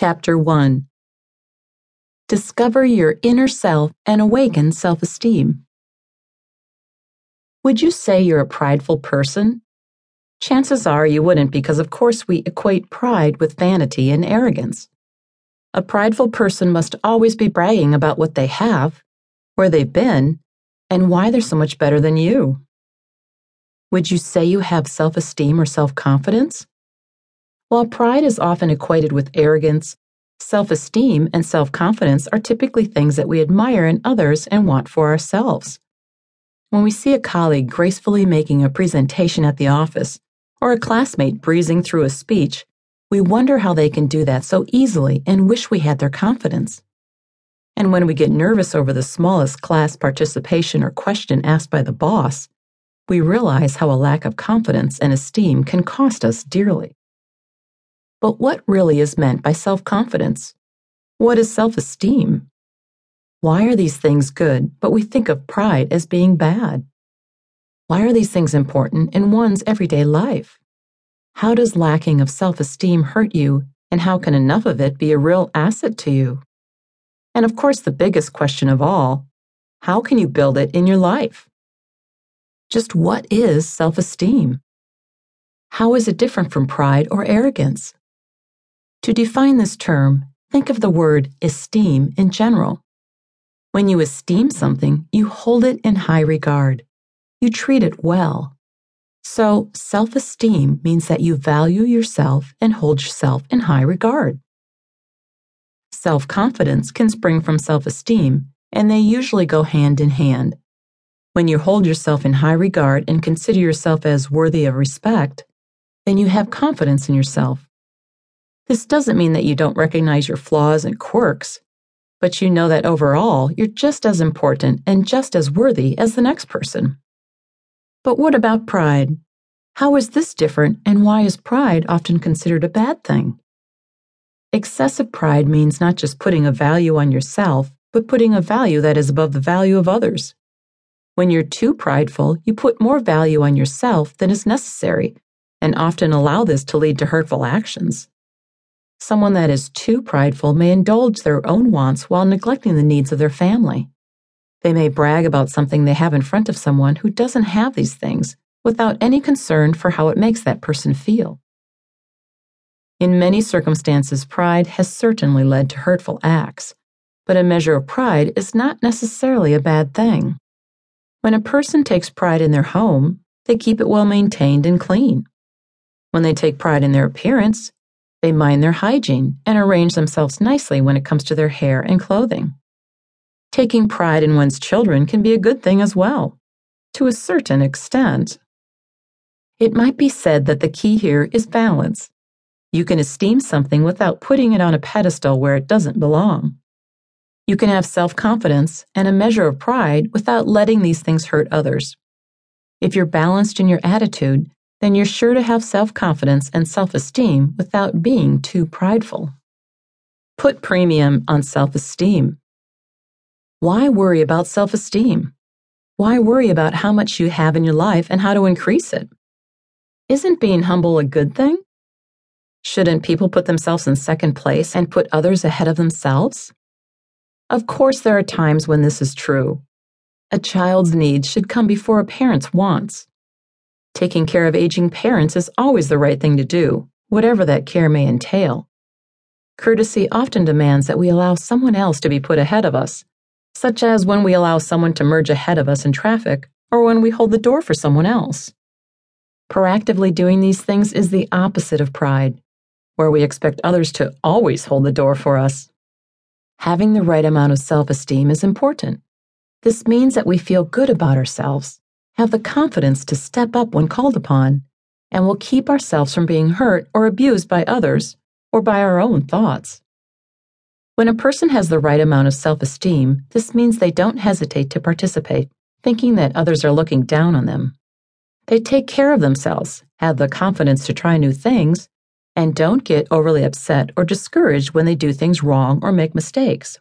Chapter 1 Discover your inner self and awaken self esteem. Would you say you're a prideful person? Chances are you wouldn't because, of course, we equate pride with vanity and arrogance. A prideful person must always be bragging about what they have, where they've been, and why they're so much better than you. Would you say you have self esteem or self confidence? While pride is often equated with arrogance, self esteem and self confidence are typically things that we admire in others and want for ourselves. When we see a colleague gracefully making a presentation at the office, or a classmate breezing through a speech, we wonder how they can do that so easily and wish we had their confidence. And when we get nervous over the smallest class participation or question asked by the boss, we realize how a lack of confidence and esteem can cost us dearly. But what really is meant by self confidence? What is self esteem? Why are these things good, but we think of pride as being bad? Why are these things important in one's everyday life? How does lacking of self esteem hurt you, and how can enough of it be a real asset to you? And of course, the biggest question of all how can you build it in your life? Just what is self esteem? How is it different from pride or arrogance? To define this term, think of the word esteem in general. When you esteem something, you hold it in high regard. You treat it well. So, self esteem means that you value yourself and hold yourself in high regard. Self confidence can spring from self esteem, and they usually go hand in hand. When you hold yourself in high regard and consider yourself as worthy of respect, then you have confidence in yourself this doesn't mean that you don't recognize your flaws and quirks, but you know that overall you're just as important and just as worthy as the next person. But what about pride? How is this different, and why is pride often considered a bad thing? Excessive pride means not just putting a value on yourself, but putting a value that is above the value of others. When you're too prideful, you put more value on yourself than is necessary, and often allow this to lead to hurtful actions. Someone that is too prideful may indulge their own wants while neglecting the needs of their family. They may brag about something they have in front of someone who doesn't have these things without any concern for how it makes that person feel. In many circumstances, pride has certainly led to hurtful acts, but a measure of pride is not necessarily a bad thing. When a person takes pride in their home, they keep it well maintained and clean. When they take pride in their appearance, they mind their hygiene and arrange themselves nicely when it comes to their hair and clothing. Taking pride in one's children can be a good thing as well, to a certain extent. It might be said that the key here is balance. You can esteem something without putting it on a pedestal where it doesn't belong. You can have self confidence and a measure of pride without letting these things hurt others. If you're balanced in your attitude, then you're sure to have self confidence and self esteem without being too prideful. Put premium on self esteem. Why worry about self esteem? Why worry about how much you have in your life and how to increase it? Isn't being humble a good thing? Shouldn't people put themselves in second place and put others ahead of themselves? Of course, there are times when this is true. A child's needs should come before a parent's wants. Taking care of aging parents is always the right thing to do, whatever that care may entail. Courtesy often demands that we allow someone else to be put ahead of us, such as when we allow someone to merge ahead of us in traffic or when we hold the door for someone else. Proactively doing these things is the opposite of pride, where we expect others to always hold the door for us. Having the right amount of self esteem is important. This means that we feel good about ourselves have the confidence to step up when called upon, and will keep ourselves from being hurt or abused by others or by our own thoughts. When a person has the right amount of self esteem, this means they don't hesitate to participate, thinking that others are looking down on them. They take care of themselves, have the confidence to try new things, and don't get overly upset or discouraged when they do things wrong or make mistakes.